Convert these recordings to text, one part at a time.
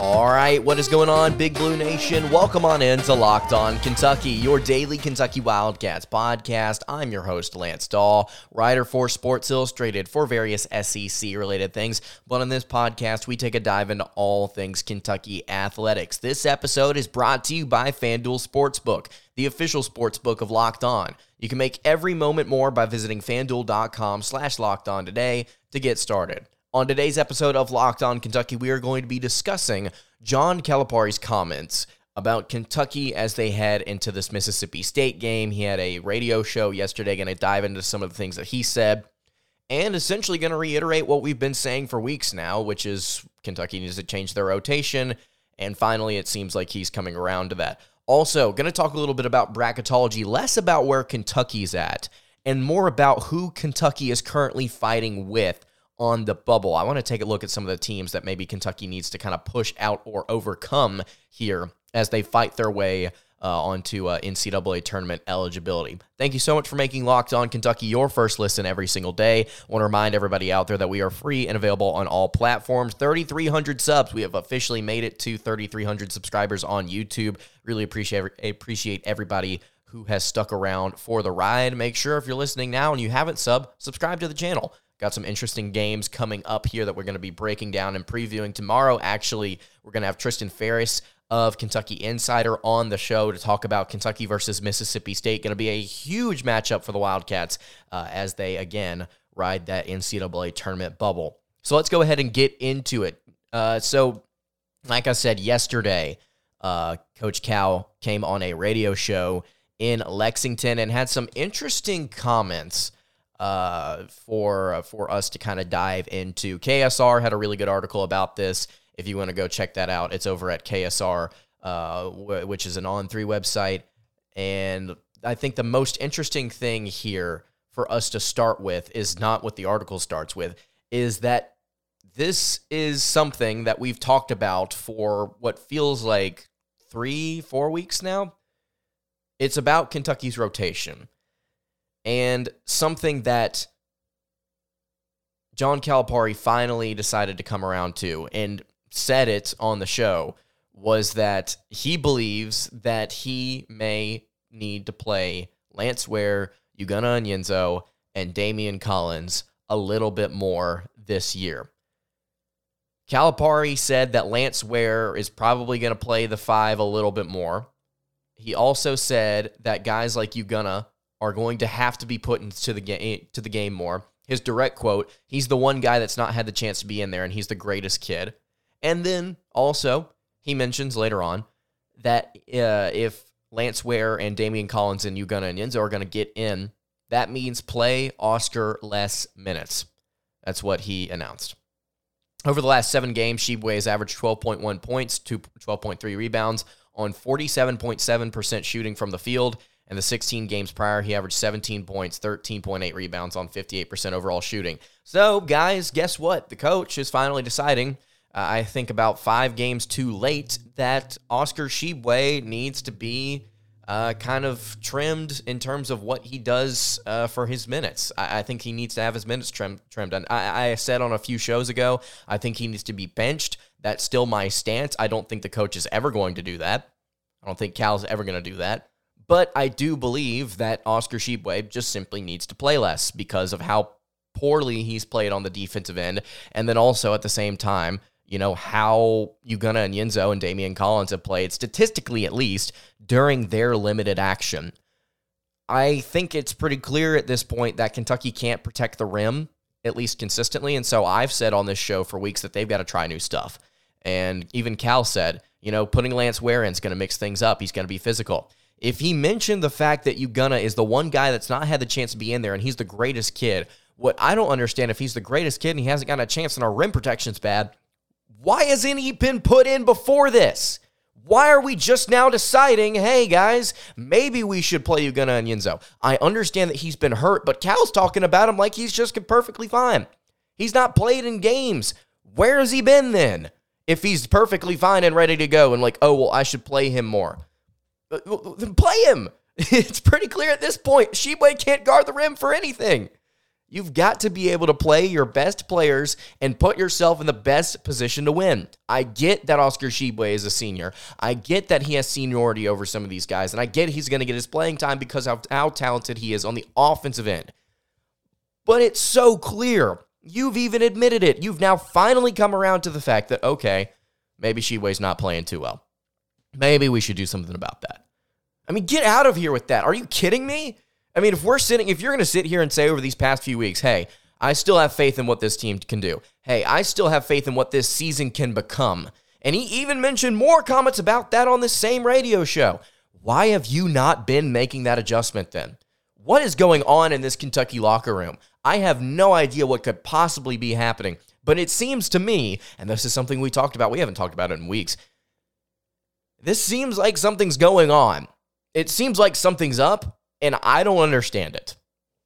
All right, what is going on, Big Blue Nation? Welcome on in to Locked On Kentucky, your daily Kentucky Wildcats podcast. I'm your host, Lance Dahl, writer for Sports Illustrated for various SEC related things. But on this podcast, we take a dive into all things Kentucky athletics. This episode is brought to you by FanDuel Sportsbook, the official sportsbook of Locked On. You can make every moment more by visiting fanduel.com slash locked on today to get started. On today's episode of Locked On Kentucky, we are going to be discussing John Calipari's comments about Kentucky as they head into this Mississippi State game. He had a radio show yesterday, going to dive into some of the things that he said, and essentially going to reiterate what we've been saying for weeks now, which is Kentucky needs to change their rotation. And finally, it seems like he's coming around to that. Also, going to talk a little bit about bracketology, less about where Kentucky's at, and more about who Kentucky is currently fighting with on the bubble. I want to take a look at some of the teams that maybe Kentucky needs to kind of push out or overcome here as they fight their way uh, onto uh, NCAA tournament eligibility. Thank you so much for making Locked On Kentucky your first listen every single day. I want to remind everybody out there that we are free and available on all platforms. 3,300 subs. We have officially made it to 3,300 subscribers on YouTube. Really appreciate appreciate everybody who has stuck around for the ride. Make sure if you're listening now and you haven't sub, subscribe to the channel. Got some interesting games coming up here that we're going to be breaking down and previewing tomorrow. Actually, we're going to have Tristan Ferris of Kentucky Insider on the show to talk about Kentucky versus Mississippi State. Going to be a huge matchup for the Wildcats uh, as they again ride that NCAA tournament bubble. So let's go ahead and get into it. Uh, so, like I said yesterday, uh, Coach Cal came on a radio show in Lexington and had some interesting comments uh, for uh, for us to kind of dive into. KSR had a really good article about this. If you want to go check that out, it's over at KSR, uh, w- which is an On3 website. And I think the most interesting thing here for us to start with is not what the article starts with, is that this is something that we've talked about for what feels like three, four weeks now. It's about Kentucky's rotation. And something that John Calipari finally decided to come around to and said it on the show was that he believes that he may need to play Lance Ware, Ugonna Onyenso, and Daimion Collins a little bit more this year. Calipari said that Lance Ware is probably going to play the five a little bit more. He also said that guys like Ugonna are going to have to be put into the game to the game more. His direct quote, he's the one guy that's not had the chance to be in there and he's the greatest kid. And then also, he mentions later on that uh, if Lance Ware and Daimion Collins and Ugonna Onyenso are going to get in, that means play Oscar less minutes. That's what he announced. Over the last seven games, Tshiebwe has averaged 12.1 points, 12.3 rebounds on 47.7% shooting from the field in the 16 games prior, he averaged 17 points, 13.8 rebounds on 58% overall shooting. So, guys, guess what? The coach is finally deciding, uh, I think about five games too late, that Oscar Tshiebwe needs to be uh, kind of trimmed in terms of what he does uh, for his minutes. I, I, think he needs to have his minutes trim, trimmed. And I, I said on a few shows ago, I think he needs to be benched. That's still my stance. I don't think the coach is ever going to do that. I don't think Cal's ever going to do that. But I do believe that Oscar Tshiebwe just simply needs to play less because of how poorly he's played on the defensive end. And then also at the same time, you know, how Ugonna Onyenso and Daimion Collins have played, statistically at least, during their limited action. I think it's pretty clear at this point that Kentucky can't protect the rim, at least consistently. And so I've said on this show for weeks that they've got to try new stuff. And even Cal said, you know, putting Lance Ware in is going to mix things up. He's going to be physical. If he mentioned the fact that Ugonna is the one guy that's not had the chance to be in there and he's the greatest kid, what I don't understand if he's the greatest kid and he hasn't gotten a chance and our rim protection's bad, why hasn't he been put in before this? Why are we just now deciding, hey guys, maybe we should play Ugonna Onyenso? I understand that he's been hurt, but Cal's talking about him like he's just perfectly fine. He's not played in games. Where has he been then? If he's perfectly fine and ready to go and like, oh, well, I should play him more. Uh, then play him. It's pretty clear at this point. Tshiebwe can't guard the rim for anything. You've got to be able to play your best players and put yourself in the best position to win. I get that Oscar Tshiebwe is a senior. I get that he has seniority over some of these guys, and I get he's going to get his playing time because of how talented he is on the offensive end. But it's so clear. You've even admitted it. You've now finally come around to the fact that, okay, maybe Tshiebwe's not playing too well. Maybe we should do something about that. I mean, get out of here with that. Are you kidding me? I mean, if we're sitting, if you're going to sit here and say over these past few weeks, hey, I still have faith in what this team can do. Hey, I still have faith in what this season can become. And he even mentioned more comments about that on the same radio show. Why have you not been making that adjustment then? What is going on in this Kentucky locker room? I have no idea what could possibly be happening, but it seems to me, and this is something we talked about, we haven't talked about it in weeks. This seems like something's going on. It seems like something's up, and I don't understand it.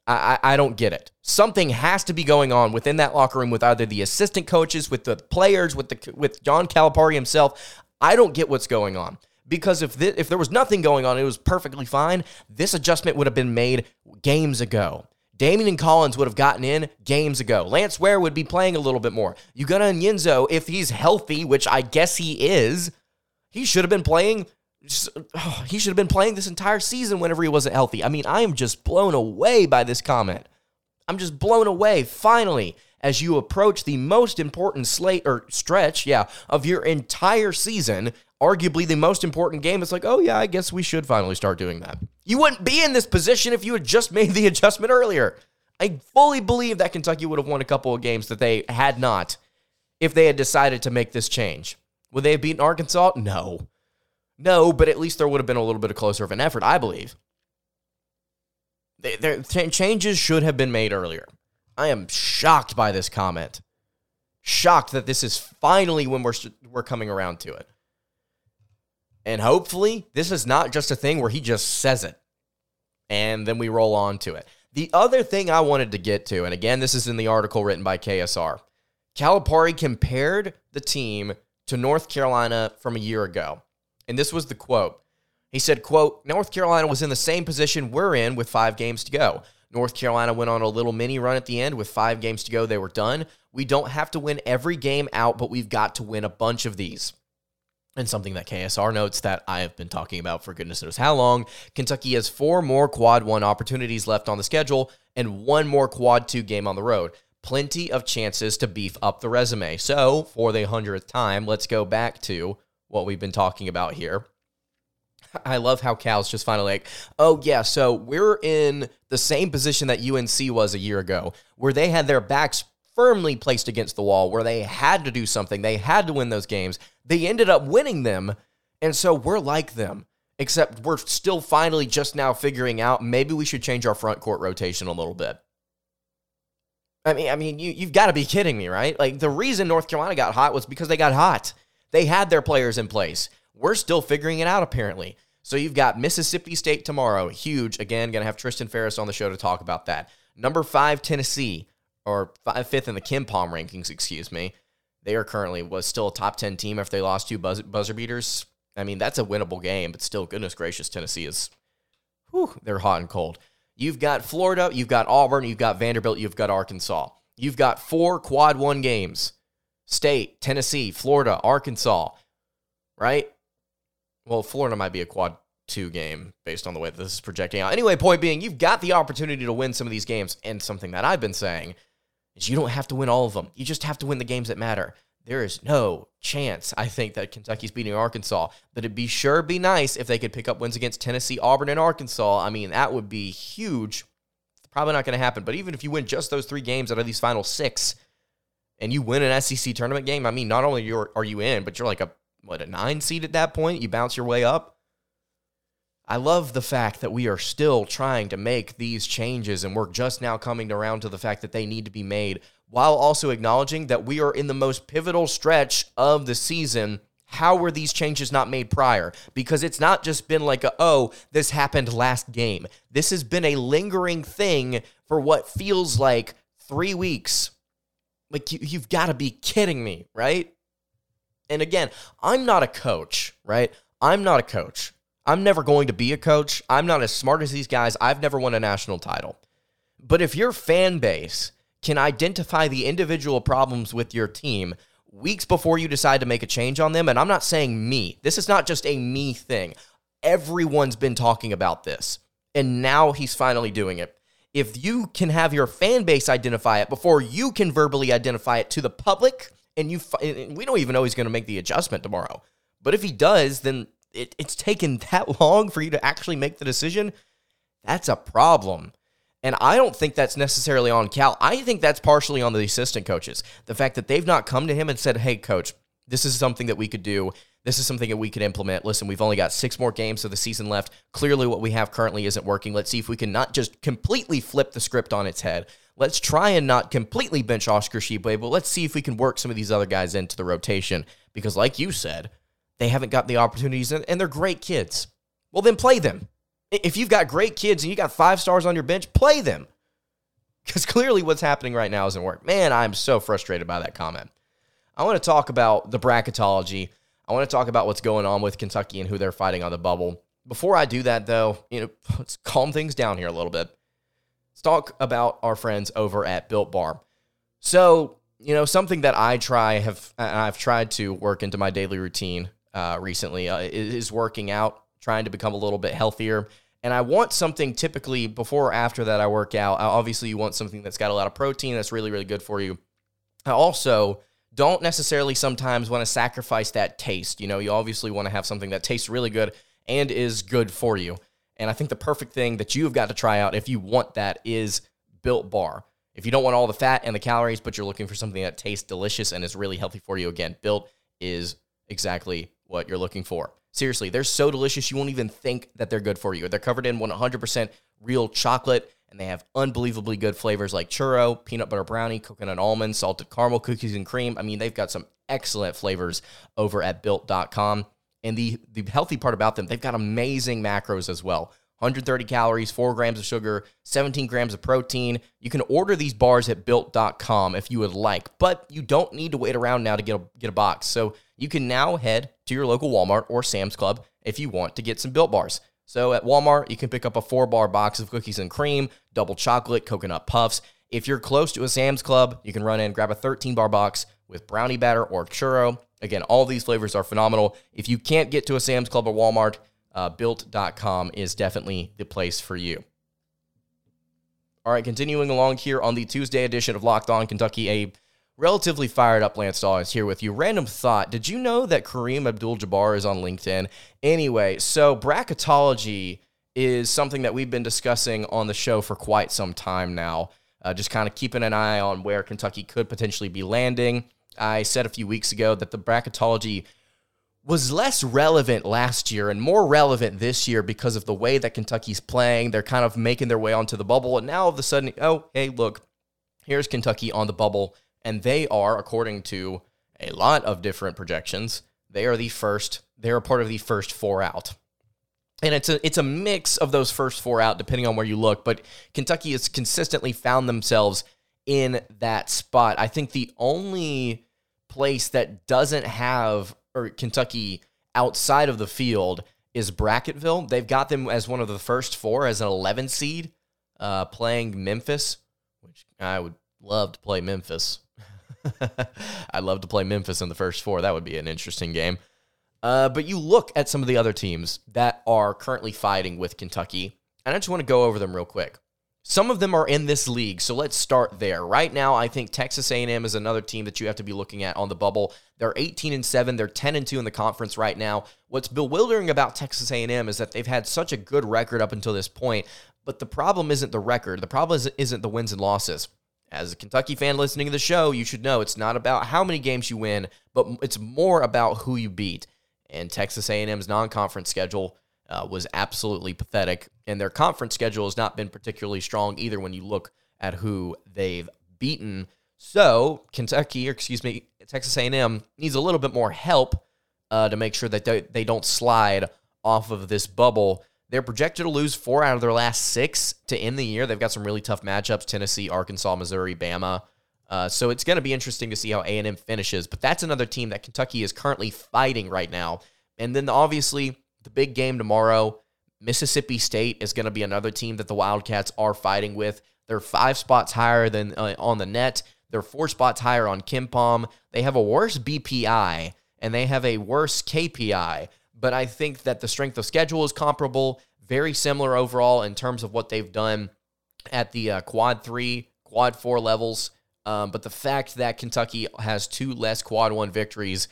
I, I, don't get it. Something has to be going on within that locker room with either the assistant coaches, with the players, with the with John Calipari himself. I don't get what's going on because if this, if there was nothing going on, it was perfectly fine. This adjustment would have been made games ago. Daimion Collins would have gotten in games ago. Lance Ware would be playing a little bit more. Ugonna Onyenso, if he's healthy, which I guess he is, he should have been playing oh, he should have been playing this entire season whenever he wasn't healthy. I mean, I am just blown away by this comment. I'm just blown away. Finally, as you approach the most important slate or stretch, yeah, of your entire season, arguably the most important game, it's like, oh yeah, I guess we should finally start doing that. You wouldn't be in this position if you had just made the adjustment earlier. I fully believe that Kentucky would have won a couple of games that they had not if they had decided to make this change. Would they have beaten Arkansas? No. No, but at least there would have been a little bit of closer of an effort, I believe. There, changes should have been made earlier. I am shocked by this comment. Shocked that this is finally when we're we're coming around to it. And hopefully, this is not just a thing where he just says it and then we roll on to it. The other thing I wanted to get to, and again, this is in the article written by KSR, Calipari compared the team to North Carolina from a year ago. And this was the quote. He said, quote, North Carolina was in the same position we're in with five games to go. North Carolina went on a little mini run at the end with five games to go. They were done. We don't have to win every game out, but we've got to win a bunch of these. And something that KSR notes that I have been talking about for goodness knows how long. Kentucky has four more quad one opportunities left on the schedule and one more quad two game on the road. Plenty of chances to beef up the resume. So, for the hundredth time, let's go back to what we've been talking about here. I love how Cal's just finally like, oh, yeah, so we're in the same position that UNC was a year ago, where they had their backs firmly placed against the wall, where they had to do something. They had to win those games. They ended up winning them. And so we're like them, except we're still finally just now figuring out maybe we should change our front court rotation a little bit. I mean, I mean, you, you've got to be kidding me, right? Like the reason North Carolina got hot was because they got hot. They had their players in place. We're still figuring it out, apparently. So you've got Mississippi State tomorrow. Huge. Again, to have Tristan Ferris on the show to talk about that. Number five, Tennessee, or five, fifth in the KenPom rankings, excuse me. They are currently was still a top 10 team after they lost two buzz, buzzer beaters. I mean, that's a winnable game, but still, goodness gracious, Tennessee is, whew, they're hot and cold. You've got Florida, you've got Auburn, you've got Vanderbilt, you've got Arkansas. You've got four quad one games. State, Tennessee, Florida, Arkansas, right? Well, Florida might be a quad two game based on the way that this is projecting out. Anyway, point being, you've got the opportunity to win some of these games. And something that I've been saying is you don't have to win all of them. You just have to win the games that matter. There is no chance, I think, that Kentucky's beating Arkansas. But it'd be sure be nice if they could pick up wins against Tennessee, Auburn, and Arkansas. I mean, that would be huge. Probably not going to happen. But even if you win just those three games out of these final six, and you win an SEC tournament game, I mean, not only are you in, but you're like a what a nine seed at that point. You bounce your way up. I love the fact that we are still trying to make these changes, and we're just now coming around to the fact that they need to be made, while also acknowledging that we are in the most pivotal stretch of the season. How were these changes not made prior? Because it's not just been like, a, oh, this happened last game. This has been a lingering thing for what feels like three weeks like, you, you've got to be kidding me, right? And again, I'm not a coach, right? I'm not a coach. I'm never going to be a coach. I'm not as smart as these guys. I've never won a national title. But if your fan base can identify the individual problems with your team weeks before you decide to make a change on them, and I'm not saying me, this is not just a me thing. Everyone's been talking about this, and now he's finally doing it. If you can have your fan base identify it before you can verbally identify it to the public, and you, we don't even know he's going to make the adjustment tomorrow. But if he does, then it, it's taken that long for you to actually make the decision. That's a problem. And I don't think that's necessarily on Cal. I think that's partially on the assistant coaches. The fact that they've not come to him and said, hey, coach, this is something that we could do. This is something that we could implement. Listen, we've only got six more games of the season left. Clearly, what we have currently isn't working. Let's see if we can not just completely flip the script on its head. Let's try and not completely bench Oscar Tshiebwe, but let's see if we can work some of these other guys into the rotation. Because, like you said, they haven't got the opportunities and they're great kids. Well, then play them. If you've got great kids and you got five stars on your bench, play them. Because clearly what's happening right now isn't work. Man, I'm so frustrated by that comment. I want to talk about the bracketology. I want to talk about what's going on with Kentucky and who they're fighting on the bubble. Before I do that, though, you know, let's calm things down here a little bit. Let's talk about our friends over at Built Bar. So, you know, something that I try have and I've tried to work into my daily routine uh, recently uh, is working out, trying to become a little bit healthier. And I want something typically before or after that I work out. Obviously, you want something that's got a lot of protein that's really, really good for you. I also don't necessarily sometimes want to sacrifice that taste. You know, you obviously want to have something that tastes really good and is good for you. And I think the perfect thing that you've got to try out if you want that is Built Bar. If you don't want all the fat and the calories, but you're looking for something that tastes delicious and is really healthy for you, again, Built is exactly what you're looking for. Seriously, they're so delicious you won't even think that they're good for you. They're covered in 100% real chocolate and they have unbelievably good flavors like churro, peanut butter brownie, coconut almond, salted caramel cookies and cream. I mean, they've got some excellent flavors over at built.com. And the the healthy part about them, they've got amazing macros as well. 130 calories, 4 grams of sugar, 17 grams of protein. You can order these bars at built.com if you would like, but you don't need to wait around now to get a, get a box. So you can now head to your local Walmart or Sam's Club if you want to get some built bars. So at Walmart, you can pick up a four bar box of cookies and cream, double chocolate, coconut puffs. If you're close to a Sam's Club, you can run in, grab a 13 bar box with brownie batter or churro. Again, all these flavors are phenomenal. If you can't get to a Sam's Club or Walmart, uh, built.com is definitely the place for you. All right, continuing along here on the Tuesday edition of Locked On Kentucky, a relatively fired up Lance Dahl here with you. Random thought Did you know that Kareem Abdul Jabbar is on LinkedIn? Anyway, so bracketology is something that we've been discussing on the show for quite some time now. Uh, just kind of keeping an eye on where Kentucky could potentially be landing. I said a few weeks ago that the bracketology was less relevant last year and more relevant this year because of the way that Kentucky's playing. They're kind of making their way onto the bubble. And now all of a sudden, oh, hey, look, here's Kentucky on the bubble. And they are, according to a lot of different projections, they are the first, they're a part of the first four out. And it's a it's a mix of those first four out, depending on where you look. But Kentucky has consistently found themselves in that spot. I think the only place that doesn't have or Kentucky outside of the field is Bracketville. They've got them as one of the first four as an 11 seed, uh, playing Memphis, which I would love to play Memphis. I'd love to play Memphis in the first four. That would be an interesting game. Uh, but you look at some of the other teams that are currently fighting with Kentucky, and I just want to go over them real quick. Some of them are in this league, so let's start there. Right now, I think Texas A&M is another team that you have to be looking at on the bubble. They're 18 and 7, they're 10 and 2 in the conference right now. What's bewildering about Texas A&M is that they've had such a good record up until this point, but the problem isn't the record. The problem isn't the wins and losses. As a Kentucky fan listening to the show, you should know it's not about how many games you win, but it's more about who you beat. And Texas A&M's non-conference schedule uh, was absolutely pathetic, and their conference schedule has not been particularly strong either when you look at who they've beaten. So Kentucky, or excuse me, Texas A&M needs a little bit more help uh, to make sure that they, they don't slide off of this bubble. They're projected to lose four out of their last six to end the year. They've got some really tough matchups: Tennessee, Arkansas, Missouri, Bama. Uh, so it's going to be interesting to see how A&M finishes. But that's another team that Kentucky is currently fighting right now. And then obviously the big game tomorrow. Mississippi State is going to be another team that the Wildcats are fighting with. They're five spots higher than uh, on the NET. They're four spots higher on KenPom. They have a worse BPI and they have a worse KPI. But I think that the strength of schedule is comparable, very similar overall in terms of what they've done at the uh, quad three, quad four levels. Um, but the fact that Kentucky has two less quad one victories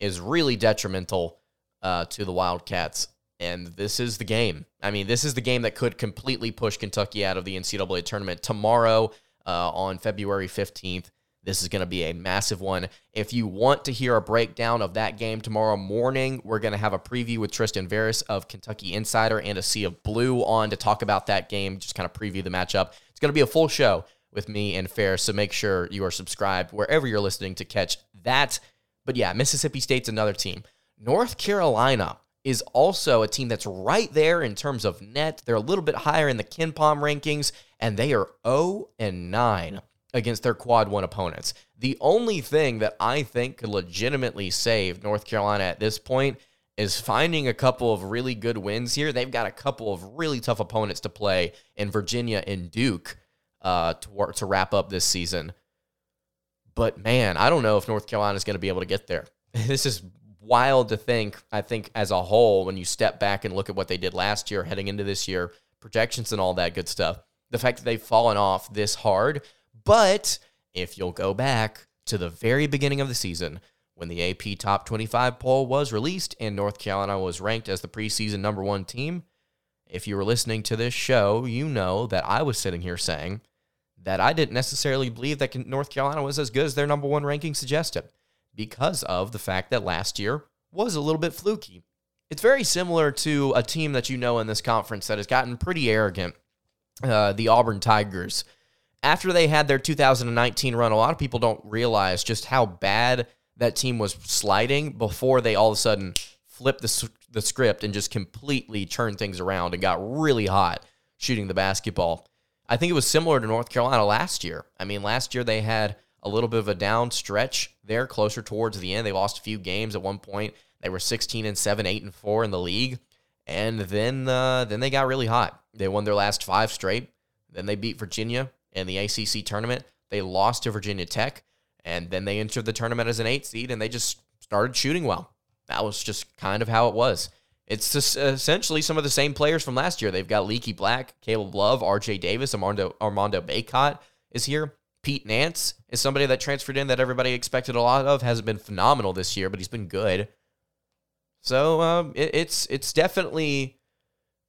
is really detrimental uh, to the Wildcats. And this is the game. I mean, this is the game that could completely push Kentucky out of the NCAA tournament tomorrow uh, on February 15th. This is going to be a massive one. If you want to hear a breakdown of that game tomorrow morning, we're going to have a preview with Tristan Ferris of Kentucky Insider and a Sea of Blue on to talk about that game, just kind of preview the matchup. It's going to be a full show with me and Fair, so make sure you are subscribed wherever you're listening to catch that. But yeah, Mississippi State's another team. North Carolina is also a team that's right there in terms of NET. They're a little bit higher in the KenPom rankings, and they are 0 and 9 against their quad one opponents. The only thing that I think could legitimately save North Carolina at this point is finding a couple of really good wins here. They've got a couple of really tough opponents to play in Virginia and Duke uh, to, to wrap up this season. But man, I don't know if North Carolina is going to be able to get there. this is wild to think. I think as a whole, when you step back and look at what they did last year, heading into this year, projections and all that good stuff, the fact that they've fallen off this hard. But if you'll go back to the very beginning of the season, when the AP Top 25 poll was released and North Carolina was ranked as the preseason number one team, if you were listening to this show, you know that I was sitting here saying that I didn't necessarily believe that North Carolina was as good as their number one ranking suggested because of the fact that last year was a little bit fluky. It's very similar to a team that you know in this conference that has gotten pretty arrogant, uh, the Auburn Tigers. After they had their 2019 run, a lot of people don't realize just how bad that team was sliding before they all of a sudden flipped the, the script and just completely turned things around and got really hot shooting the basketball. I think it was similar to North Carolina last year. I mean, last year they had a little bit of a down stretch there closer towards the end. They lost a few games at one point. They were 16 and 7, 8 and 4 in the league. And then uh, then they got really hot. They won their last five straight. Then they beat Virginia in the ACC tournament. They lost to Virginia Tech, and then they entered the tournament as an eight seed, and they just started shooting well. That was just kind of how it was. It's just essentially some of the same players from last year. They've got Leaky Black, Caleb Love, RJ Davis, Armando Armando Bacot is here. Pete Nance is somebody that transferred in that everybody expected a lot of. Hasn't been phenomenal this year, but he's been good. So um, it, it's it's definitely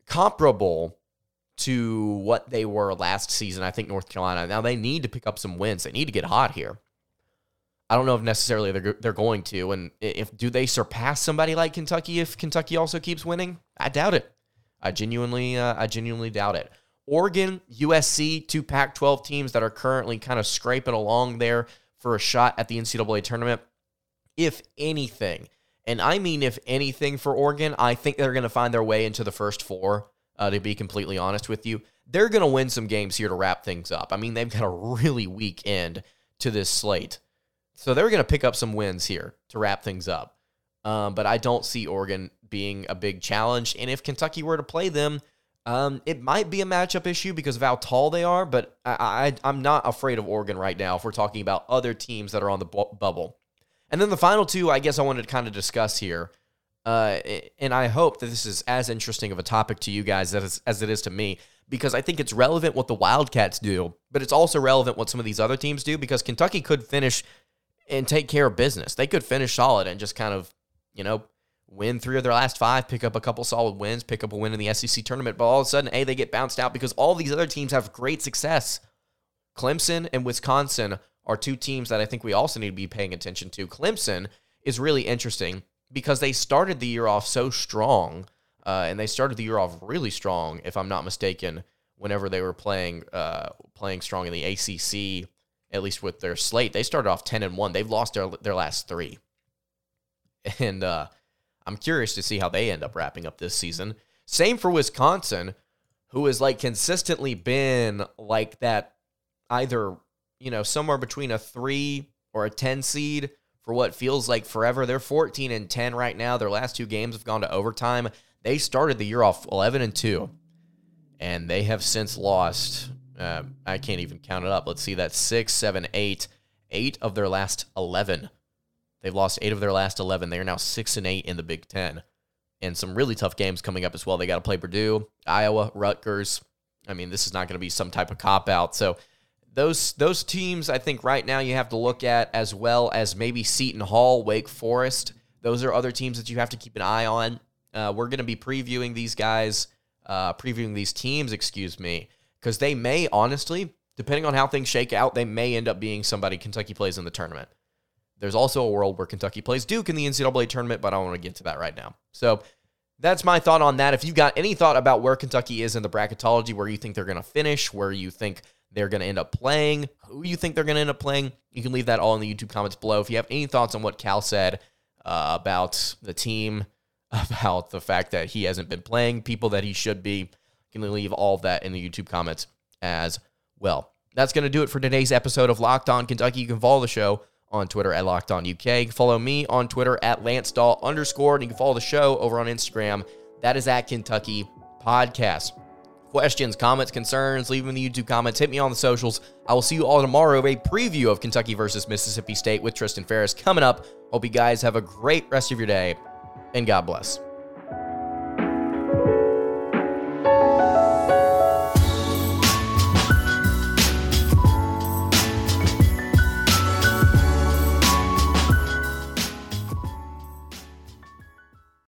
comparable to what they were last season. I think North Carolina. Now they need to pick up some wins. They need to get hot here. I don't know if necessarily they're they're going to. And if do they surpass somebody like Kentucky if Kentucky also keeps winning? I doubt it. I genuinely uh, I genuinely doubt it. Oregon, USC, two Pac 12 teams that are currently kind of scraping along there for a shot at the NCAA tournament. If anything, and I mean if anything for Oregon, I think they're going to find their way into the first four, uh, to be completely honest with you. They're going to win some games here to wrap things up. I mean, they've got a really weak end to this slate. So they're going to pick up some wins here to wrap things up. Um, but I don't see Oregon being a big challenge. And if Kentucky were to play them, um, it might be a matchup issue because of how tall they are, but I, I, am not afraid of Oregon right now if we're talking about other teams that are on the bu- bubble. And then the final two, I guess I wanted to kind of discuss here. Uh, and I hope that this is as interesting of a topic to you guys as, as it is to me because I think it's relevant what the Wildcats do, but it's also relevant what some of these other teams do because Kentucky could finish and take care of business. They could finish solid and just kind of, you know, win three of their last five, pick up a couple solid wins, pick up a win in the SEC tournament, but all of a sudden, A, they get bounced out because all these other teams have great success. Clemson and Wisconsin are two teams that I think we also need to be paying attention to. Clemson is really interesting because they started the year off so strong, uh, and they started the year off really strong, if I'm not mistaken, whenever they were playing uh, playing strong in the ACC, at least with their slate. They started off 10 and 1. They've lost their, their last three. And uh, I'm curious to see how they end up wrapping up this season. Same for Wisconsin, who has like consistently been like that either, you know, somewhere between a 3 or a 10 seed for what feels like forever. They're 14 and 10 right now. Their last two games have gone to overtime. They started the year off 11 and 2, and they have since lost. Uh, I can't even count it up. Let's see, that's six, seven, eight, eight of their last 11. They've lost eight of their last 11. They are now six and eight in the Big Ten. And some really tough games coming up as well. They got to play Purdue, Iowa, Rutgers. I mean, this is not going to be some type of cop out. So those those teams, I think right now you have to look at as well as maybe Seton Hall, Wake Forest. Those are other teams that you have to keep an eye on. Uh, we're going to be previewing these guys, uh, previewing these teams, excuse me, because they may honestly, depending on how things shake out, they may end up being somebody Kentucky plays in the tournament. There's also a world where Kentucky plays Duke in the NCAA tournament, but I don't want to get to that right now. So that's my thought on that. If you've got any thought about where Kentucky is in the bracketology, where you think they're going to finish, where you think they're going to end up playing, who you think they're going to end up playing, you can leave that all in the YouTube comments below. If you have any thoughts on what Cal said uh, about the team, about the fact that he hasn't been playing people that he should be, you can leave all of that in the YouTube comments as well. That's going to do it for today's episode of Locked On Kentucky. You can follow the show on Twitter at Locked On UK. Follow me on Twitter at Lance Dahl underscore, and you can follow the show over on Instagram. That is at Kentucky Podcast questions, comments, concerns, leave them in the YouTube comments. Hit me on the socials. I will see you all tomorrow. A preview of Kentucky versus Mississippi State with Tristan Ferris coming up. Hope you guys have a great rest of your day, and God bless.